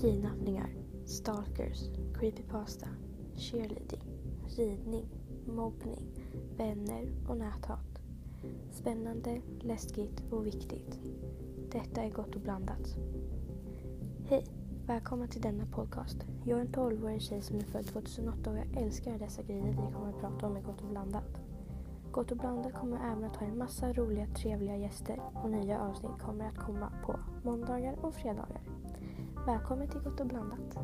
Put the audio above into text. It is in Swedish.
kidnappningar, stalkers, creepypasta, cheerleading, ridning, mobbning, vänner och näthat. Spännande, läskigt och viktigt. Detta är Gott och blandat. Hej! Välkommen till denna podcast. Jag är en 12-årig tjej som är född 2008 och jag älskar dessa grejer vi kommer att prata om i Gott och blandat. Gott och blandat kommer även att ha en massa roliga, trevliga gäster och nya avsnitt kommer att komma på måndagar och fredagar. Välkommen till Gott och blandat.